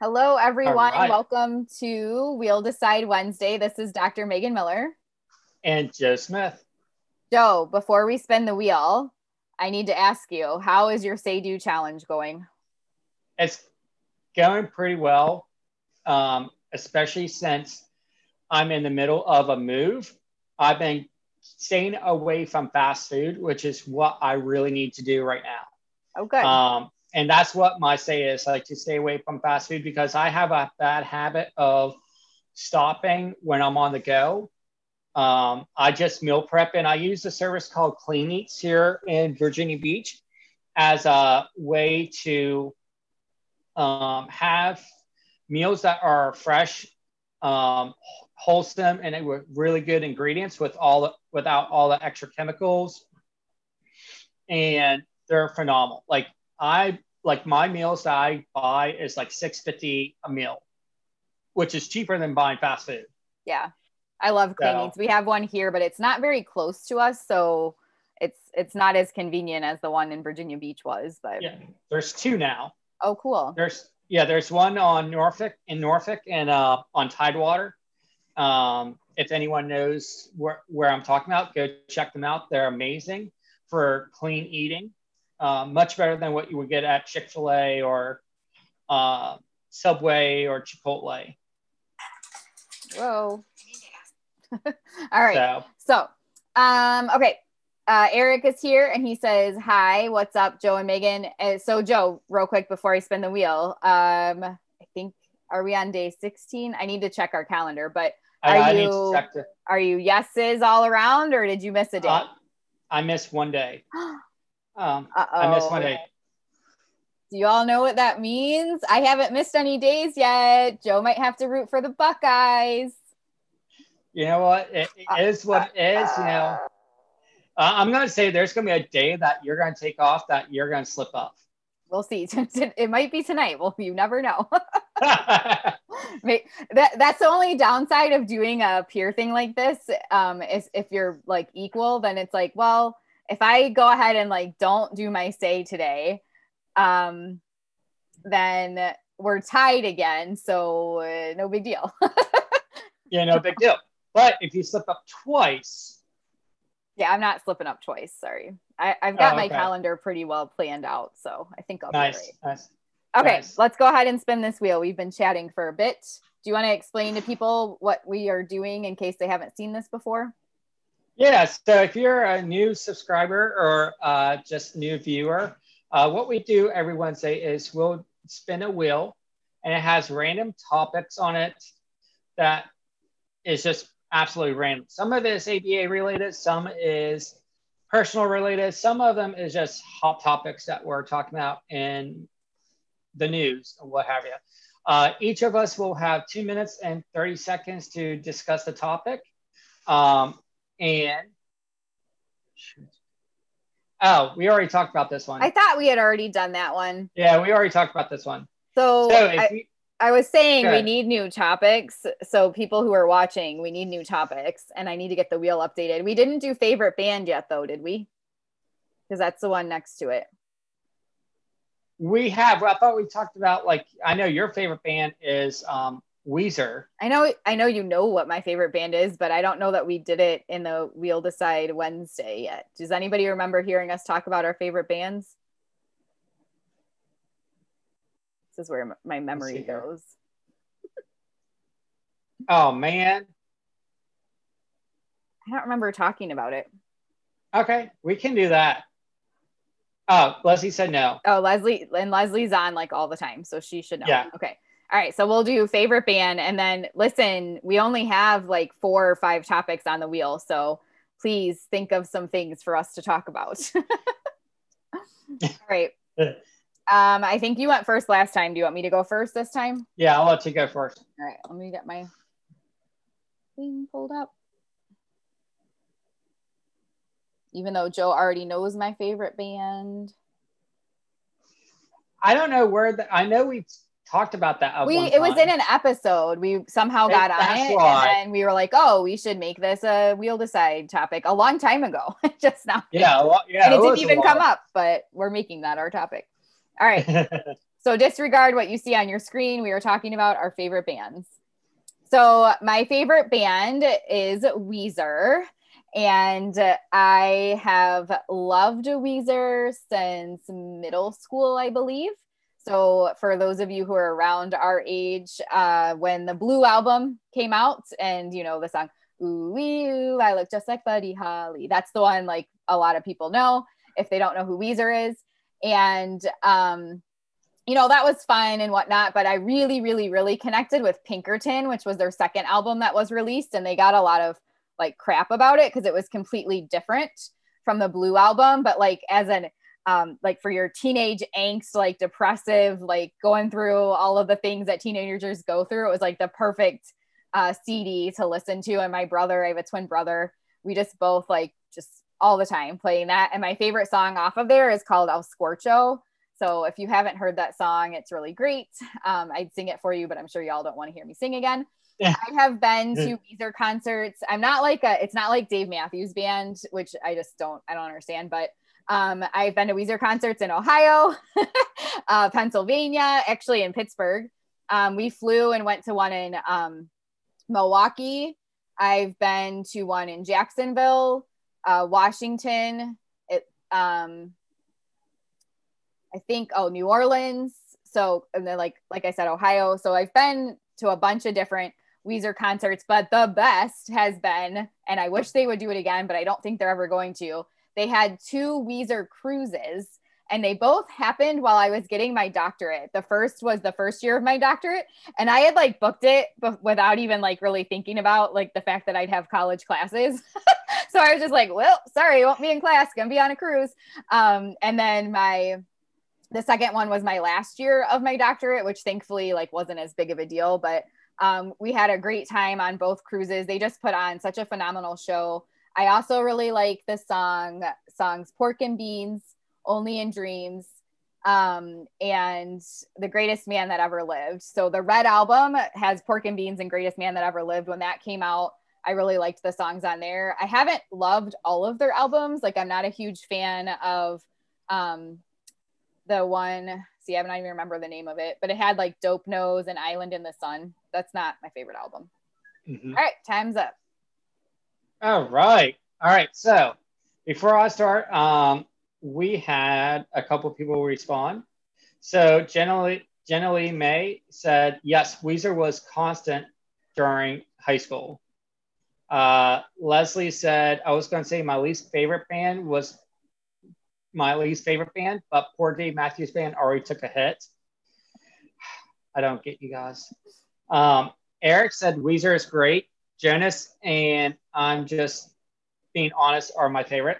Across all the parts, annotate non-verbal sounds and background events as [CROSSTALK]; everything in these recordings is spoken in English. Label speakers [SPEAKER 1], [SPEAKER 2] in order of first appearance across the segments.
[SPEAKER 1] Hello, everyone.
[SPEAKER 2] right.
[SPEAKER 1] Welcome to Wheel Decide Wednesday. This is Dr. Megan Miller.
[SPEAKER 2] and Joe Smith.
[SPEAKER 1] Joe, before we spin the wheel, I need to ask you, how is your Say Do challenge going?
[SPEAKER 2] It's going pretty well, um, especially since I'm in the middle of a move. I've been staying away from fast food, which is what I really need to do right now.
[SPEAKER 1] Oh, good.
[SPEAKER 2] Um, and that's what my say is like to stay away from fast food because I have a bad habit of stopping when I'm on the go. Um, I just meal prep and I use a service called Clean Eats here in Virginia Beach as a way to um, have meals that are fresh, um, wholesome, and with really good ingredients with all the, without all the extra chemicals. And they're phenomenal. Like I like my meals that I buy is like six fifty a meal, which is cheaper than buying fast food.
[SPEAKER 1] yeah. I love Clean
[SPEAKER 2] So-
[SPEAKER 1] Eats. We have one here, but it's not very close to us, so it's it's not as convenient as the one in Virginia Beach was. But
[SPEAKER 2] Yeah, there's two now.
[SPEAKER 1] oh, cool.
[SPEAKER 2] There's yeah, there's one on Norfolk in Norfolk and uh, on Tidewater. Um, if anyone knows where, where I'm talking about, go check them out. They're amazing for clean eating. Uh, much better than what you would get at Chick Fil A or uh, Subway or Chipotle.
[SPEAKER 1] Whoa. [LAUGHS] All right.
[SPEAKER 2] So
[SPEAKER 1] So, um, okay. Uh, Eric is here and he says, Hi, what's up, Joe and Megan? Uh, so, Joe, real quick before I spin the wheel, um, I think, are we on day 16? I need to check our calendar, but Are
[SPEAKER 2] I need
[SPEAKER 1] you-
[SPEAKER 2] to check the.
[SPEAKER 1] are you yeses all around or did you miss a day?
[SPEAKER 2] Uh, I missed one day. [GASPS] [GASPS] Um,
[SPEAKER 1] Uh-oh.
[SPEAKER 2] I missed one day.
[SPEAKER 1] Do you all know what that means? I haven't missed any days yet. Joe might have to root for the Buckeyes.
[SPEAKER 2] You know what? It, it is what it is. You know, uh, I'm going to say there's going to be a day that you're going to take off that you're going to slip up.
[SPEAKER 1] We'll see. [LAUGHS] it might be tonight. Well, you never know. [LAUGHS] [LAUGHS] That that's the only downside of doing a peer thing like this um is if you're like equal then it's like well if i go ahead and like don't do my say today um then we're tied again so uh, no big deal [LAUGHS]
[SPEAKER 2] yeah, no big deal. But if you slip up twice,
[SPEAKER 1] yeah i'm not slipping up twice sorry I, i've got
[SPEAKER 2] Oh,
[SPEAKER 1] my calendar pretty well planned out so i think i'll be
[SPEAKER 2] nice,
[SPEAKER 1] right
[SPEAKER 2] nice.
[SPEAKER 1] Okay,
[SPEAKER 2] Nice.
[SPEAKER 1] let's go ahead and spin this wheel. We've been chatting for a bit. Do you want to explain to people what we are doing in case they haven't seen this before?
[SPEAKER 2] Yeah. So if you're a new subscriber or uh, just new viewer, uh, what we do every Wednesday is we'll spin a wheel, and it has random topics on it that is just absolutely random. Some of it is ABA related, some is personal related, some of them is just hot topics that we're talking about in the news and what have you. Uh, each of us will have two minutes and 30 seconds to discuss the topic. Um, and oh, we already talked about this one.
[SPEAKER 1] I thought we had already done that one.
[SPEAKER 2] yeah, we already talked about this one.
[SPEAKER 1] So,
[SPEAKER 2] So
[SPEAKER 1] I,
[SPEAKER 2] we,
[SPEAKER 1] I was saying we need new topics. So people who are watching, we need new topics, and I need to get the wheel updated. We didn't do favorite band yet, though, did we? Because that's the one next to it.
[SPEAKER 2] we have, I thought we talked about like, I know your favorite band is um, Weezer.
[SPEAKER 1] I know, I know you know what my favorite band is, but I don't know that we did it in the Wheel Decide Wednesday yet. Does anybody remember hearing us talk about our favorite bands? This is where my memory goes. [LAUGHS]
[SPEAKER 2] Oh man.
[SPEAKER 1] I don't remember talking about it.
[SPEAKER 2] Okay, we can do that. Oh, Leslie said no.
[SPEAKER 1] Oh, Leslie and Leslie's on like all the time, so she should know.
[SPEAKER 2] Yeah.
[SPEAKER 1] Okay. All right. So we'll do favorite band, and then listen. We only have like four or five topics on the wheel, so please think of some things for us to talk about. [LAUGHS] all right. [LAUGHS] Um, I think you went first last time. Do you want me to go first this time?
[SPEAKER 2] Yeah, I'll let you go first.
[SPEAKER 1] All right. Let me get my thing pulled up. Even though Joe already knows my favorite band.
[SPEAKER 2] I don't know where the, I know we talked about that. at
[SPEAKER 1] we it was in an episode we somehow
[SPEAKER 2] It-
[SPEAKER 1] got on it and then we were like oh we should make this a wheel decide topic a long time ago [LAUGHS] just now
[SPEAKER 2] yeah, lot- yeah.
[SPEAKER 1] and it
[SPEAKER 2] was
[SPEAKER 1] didn't even come up but we're making that our topic all right [LAUGHS] So disregard what you see on your screen. We are talking about our favorite bands. So my favorite band is Weezer. And I have loved Weezer since middle school, I believe. So, for those of you who are around our age, uh, when the Blue album came out, and you know the song "Ooh, ooh I look just like Buddy Holly," that's the one like a lot of people know if they don't know who Weezer is. And um, you know that was fun and whatnot, but I really, really, really connected with Pinkerton, which was their second album that was released, and they got a lot of like crap about it because it was completely different from the Blue album. But like as an um, like for your teenage angst, like depressive, like going through all of the things that teenagers go through. It was like the perfect uh, CD to listen to. And my brother, I have a twin brother, we just both like just all the time playing that. And my favorite song off of there is called El Scorcho. So if you haven't heard that song, it's really great. Um, I'd sing it for you, but I'm sure y'all don't want to hear me sing again. Yeah. I have been to Weezer concerts. I'm not like a, it's not like Dave Matthews Band, which I just don't, I don't understand, but um, I've been to Weezer concerts in Ohio, [LAUGHS] uh, Pennsylvania, actually in Pittsburgh. Um, we flew and went to one in um, Milwaukee. I've been to one in Jacksonville, uh, Washington. It, um, I think, oh, New Orleans. So, and then like, like I said, Ohio. So I've been to a bunch of different Weezer concerts, but the best has been, and I wish they would do it again, but I don't think they're ever going to, they had two Weezer cruises and they both happened while I was getting my doctorate. The first was the first year of my doctorate, and I had like booked it without even like really thinking about like the fact that I'd have college classes. [LAUGHS] so I was just like, well, sorry, won't be in class, gonna be on a cruise. Um, and then my the second one was my last year of my doctorate, which thankfully like wasn't as big of a deal, but um, we had a great time on both cruises. They just put on such a phenomenal show. I also really like the song songs Pork and Beans, Only in Dreams, um, and The Greatest Man That Ever Lived. So the Red album has Pork and Beans and Greatest Man That Ever Lived. When that came out, I really liked the songs on there. I haven't loved all of their albums. Like I'm not a huge fan of um, the one. See, I don't even remember the name of it, but it had like Dope Nose and Island in the Sun. That's not my favorite album. Mm-hmm. All right, time's up.
[SPEAKER 2] All right. All right. So before I start, um, we had a couple people respond. So generally, generally May said, yes, Weezer was constant during high school. Uh, Leslie said, I was going to say my least favorite band was my least favorite band, but poor Dave Matthews Band already took a hit. [SIGHS] I don't get you guys. Um, Eric said Weezer is great. Jonas and I'm just being honest are my favorite.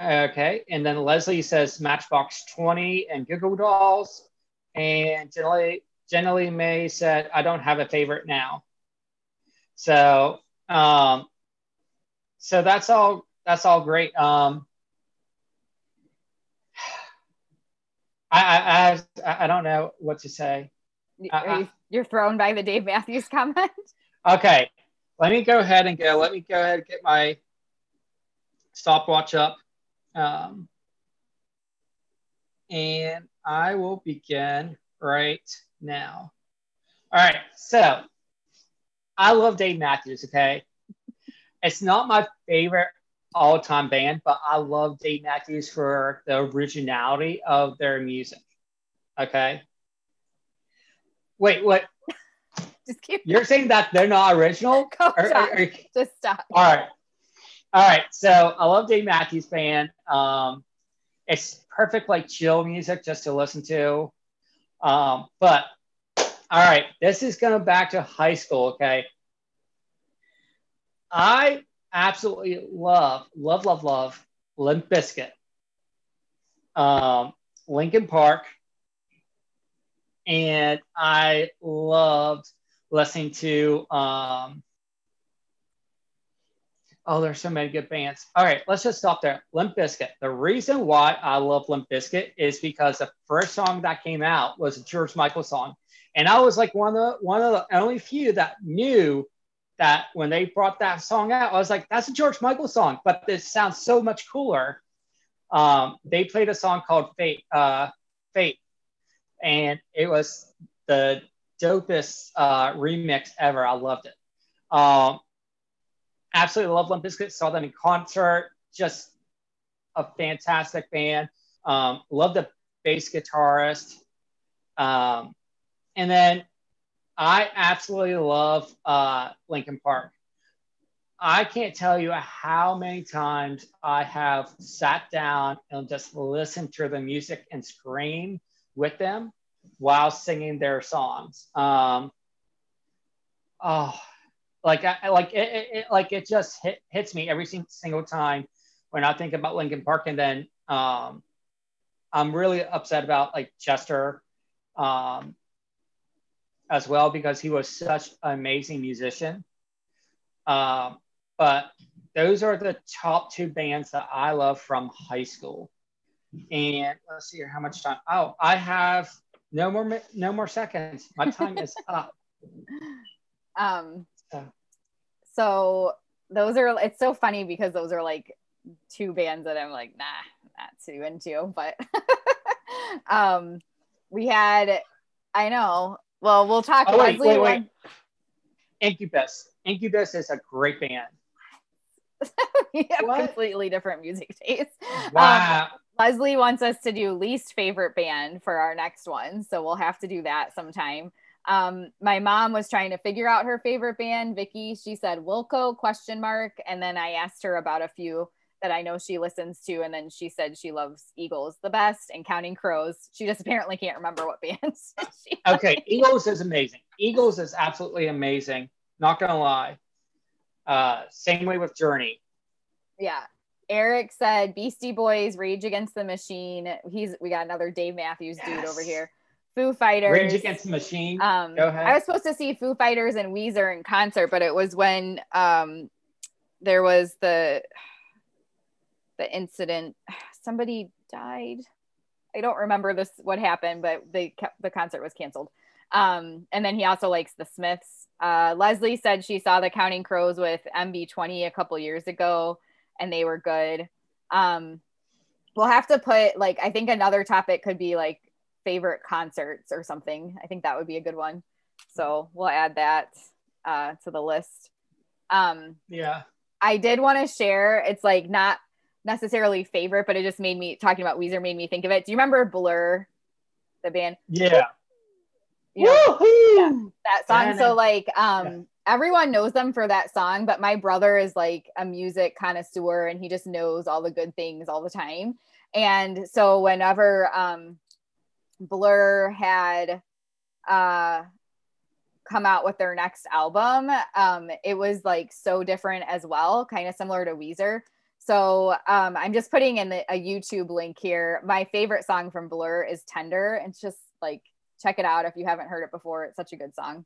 [SPEAKER 2] Okay, and then Leslie says Matchbox 20 and Goo Goo Dolls. And generally, generally May said, I don't have a favorite now. So, um, so that's all, that's all great. Um, I, I, I, I, don't know what to say.
[SPEAKER 1] Are you you're thrown by the Dave Matthews comment.
[SPEAKER 2] Okay, let me go ahead and go. Let me go ahead and get my stopwatch up. Um, and I will begin right now. All right, so I love Dave Matthews, okay? It's not my favorite all time band, but I love Dave Matthews for the originality of their music, okay? Wait, what? [LAUGHS] Just keep. You're saying that they're not original? [LAUGHS]
[SPEAKER 1] Go or, or, or, Just stop.
[SPEAKER 2] All right. All right. So I love Dave Matthews Band. Um, it's perfect, like chill music just to listen to. Um, but all right, this is going back to high school. Okay. I absolutely love, love, love, love Limp Bizkit, um, Linkin Park, and I loved listening to. Um, oh, there's so many good bands. All right, let's just stop there. Limp Bizkit. The reason why I love Limp Bizkit is because the first song that came out was a George Michael song, and I was like one of the one of the only few that knew that when they brought that song out, I was like, that's a George Michael song, but this sounds so much cooler. Um, they played a song called Fate. Uh, Faith, and it was the dopest uh, remix ever. I loved it. Um, absolutely love Limp Bizkit. Saw them in concert. Just a fantastic band. Um, love the bass guitarist. Um, and then I absolutely love uh, Linkin Park. I can't tell you how many times I have sat down and just listened to the music and scream with them while singing their songs. Um, oh, like I like it, it, it like it just hit, hits me every single time when I think about Linkin Park, and then um, I'm really upset about like Chester um, as well because he was such an amazing musician. Um, but those are the top two bands that I love from high school. And let's see here, how much time? Oh, I have no more no more seconds. My time is [LAUGHS] up.
[SPEAKER 1] Um. So. so those are. It's so funny because those are like two bands that I'm like, nah, not too into. But [LAUGHS] um, we had. I know. Well, we'll talk.
[SPEAKER 2] Oh, wait, wait, wait. Incubus. Incubus is a great band. [LAUGHS]
[SPEAKER 1] we have what? completely different music tastes.
[SPEAKER 2] Wow.
[SPEAKER 1] Um, Leslie wants us to do least favorite band for our next one. So we'll have to do that sometime. Um, my mom was trying to figure out her favorite band. Vicky, she said Wilco question mark. And then I asked her about a few that I know she listens to. And then she said she loves Eagles the best and Counting Crows. She just apparently can't remember what bands. [LAUGHS] [LAUGHS]
[SPEAKER 2] okay. Eagles is amazing. Eagles is absolutely amazing. Not going to lie. Uh, same way with Journey.
[SPEAKER 1] Yeah. Eric said Beastie Boys, Rage Against the Machine. He's we got another Dave Matthews yes. dude over here. Foo Fighters.
[SPEAKER 2] Rage Against the Machine.
[SPEAKER 1] Um, Go ahead. I was supposed to see Foo Fighters and Weezer in concert, but it was when um, there was the the incident. Somebody died. I don't remember this what happened, but they kept the concert was canceled. Um, and then he also likes the Smiths. Uh, Leslie said she saw the Counting Crows with MB20 a couple years ago, and they were good. Um, we'll have to put like I think another topic could be like favorite concerts or something. I think that would be a good one. So we'll add that uh, to the list. Um,
[SPEAKER 2] yeah,
[SPEAKER 1] I did want to share. It's like not necessarily favorite, but it just made me talking about Weezer made me think of it. Do you remember Blur, the band?
[SPEAKER 2] Yeah.
[SPEAKER 1] You know, yeah, that song. So like um yeah. Everyone knows them for that song, but my brother is like a music connoisseur and he just knows all the good things all the time. And so whenever um Blur had uh come out with their next album, um it was like so different as well, kind of similar to Weezer. So um, I'm just putting in the, a YouTube link here. My favorite song from Blur is Tender. It's just like check it out if you haven't heard it before. It's such a good song.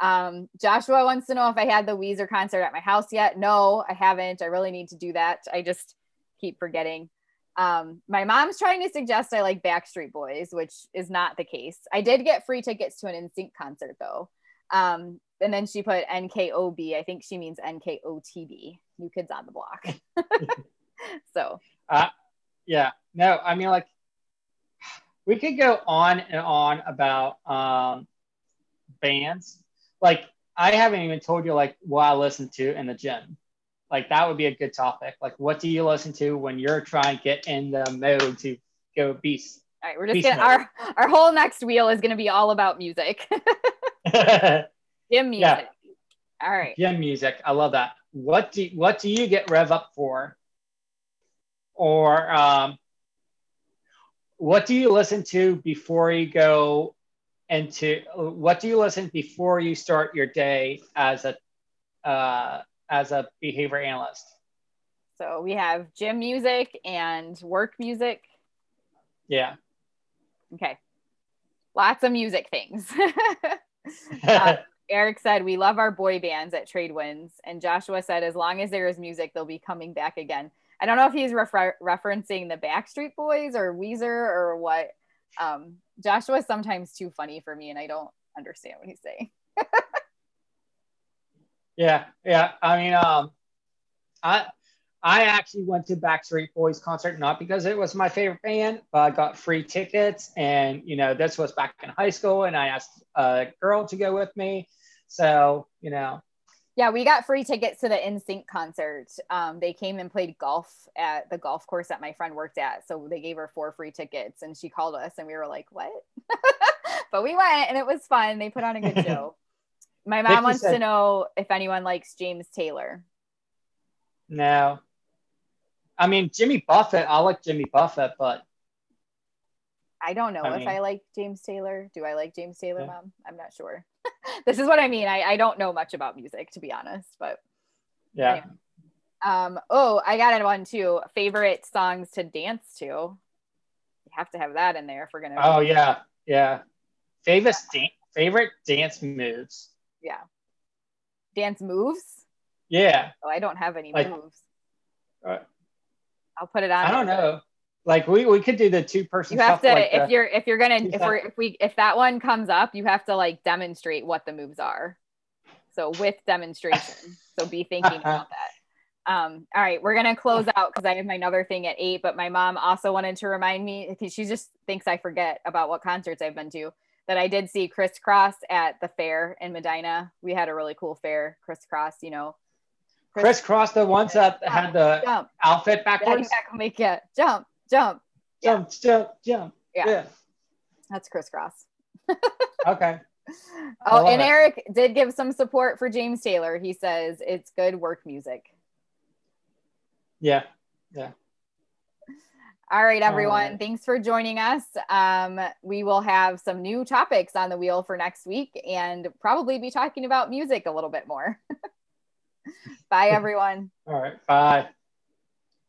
[SPEAKER 1] Um, Joshua wants to know if I had the Weezer concert at my house yet. No, I haven't. I really need to do that. I just keep forgetting. Um, my mom's trying to suggest I like Backstreet Boys, which is not the case. I did get free tickets to an NSYNC concert though. Um, and then she put NKOB. I think she means NKOTB, New Kids on the Block. [LAUGHS] so,
[SPEAKER 2] uh, yeah, no, I mean, like, we could go on and on about um, bands. Like I haven't even told you like what I listen to in the gym. Like that would be a good topic. Like what do you listen to when you're trying to get in the mode to go beast?
[SPEAKER 1] All right, we're just gonna our our whole next wheel is gonna be all about music. [LAUGHS] [LAUGHS] gym music. Yeah. All right.
[SPEAKER 2] Gym music. I love that. What do what do you get rev up for? Or um, what do you listen to before you go into what do you listen before you start your day as a uh, as a behavior analyst?
[SPEAKER 1] So we have gym music and work music.
[SPEAKER 2] Yeah.
[SPEAKER 1] Okay. Lots of music things. [LAUGHS] [LAUGHS] Uh, eric said we love our boy bands at Tradewinds and joshua said as long as there is music they'll be coming back again. I don't know if he's refer- referencing the Backstreet Boys or Weezer or what. Um, Joshua's sometimes too funny for me, and I don't understand what he's saying. [LAUGHS]
[SPEAKER 2] yeah, yeah. I mean, um, I I actually went to Backstreet Boys concert not because it was my favorite band, but I got free tickets, and you know this was back in high school, and I asked a girl to go with me, so you know.
[SPEAKER 1] Yeah, we got free tickets to the NSYNC concert. Um, they came and played golf at the golf course that my friend worked at, so they gave her four free tickets, and she called us, and we were like, "What?" [LAUGHS] but we went, and it was fun. They put on a good [LAUGHS] show. my mom wants said, to know if anyone likes James Taylor.
[SPEAKER 2] No, I mean, Jimmy Buffett, I like Jimmy Buffett, but
[SPEAKER 1] I don't know I if mean, I like James Taylor. Do I like James Taylor, yeah. mom? I'm not sure. [LAUGHS] this is what I mean. I, I don't know much about music, to be honest, but
[SPEAKER 2] yeah. Anyway.
[SPEAKER 1] Um, oh, I got one too. Favorite songs to dance to. You have to have that in there if we're gonna.
[SPEAKER 2] Oh yeah, yeah. Favorite da- favorite dance moves.
[SPEAKER 1] Yeah. Dance moves.
[SPEAKER 2] Yeah.
[SPEAKER 1] Oh, I don't have any like, moves.
[SPEAKER 2] Uh,
[SPEAKER 1] I'll put it on.
[SPEAKER 2] I don't know. Like we, we could do the two person.
[SPEAKER 1] You have to like if the, you're if you're gonna if we're if we if that one comes up, you have to like demonstrate what the moves are. So with demonstration. so be thinking about that. Um, all right, we're gonna close out because I have my another thing at eight. But my mom also wanted to remind me. Because she just thinks I forget about what concerts I've been to. That I did see Kris Kross at the fair in Medina. We had a really cool fair. Kris Kross, you know,
[SPEAKER 2] Kris Kross, the ones that had the jump. outfit backwards.
[SPEAKER 1] Make it jump, jump,
[SPEAKER 2] jump, yeah. jump, jump.
[SPEAKER 1] Yeah. yeah. That's Kris Kross.
[SPEAKER 2] okay. [LAUGHS]
[SPEAKER 1] Oh, and it. Eric did give some support for James Taylor. He says it's good work music.
[SPEAKER 2] Yeah. Yeah.
[SPEAKER 1] All right, everyone. Thanks for joining us. Um, we will have some new topics on the wheel for next week and probably be talking about music a little bit more. [LAUGHS] Bye, [LAUGHS] everyone.
[SPEAKER 2] All right. Bye.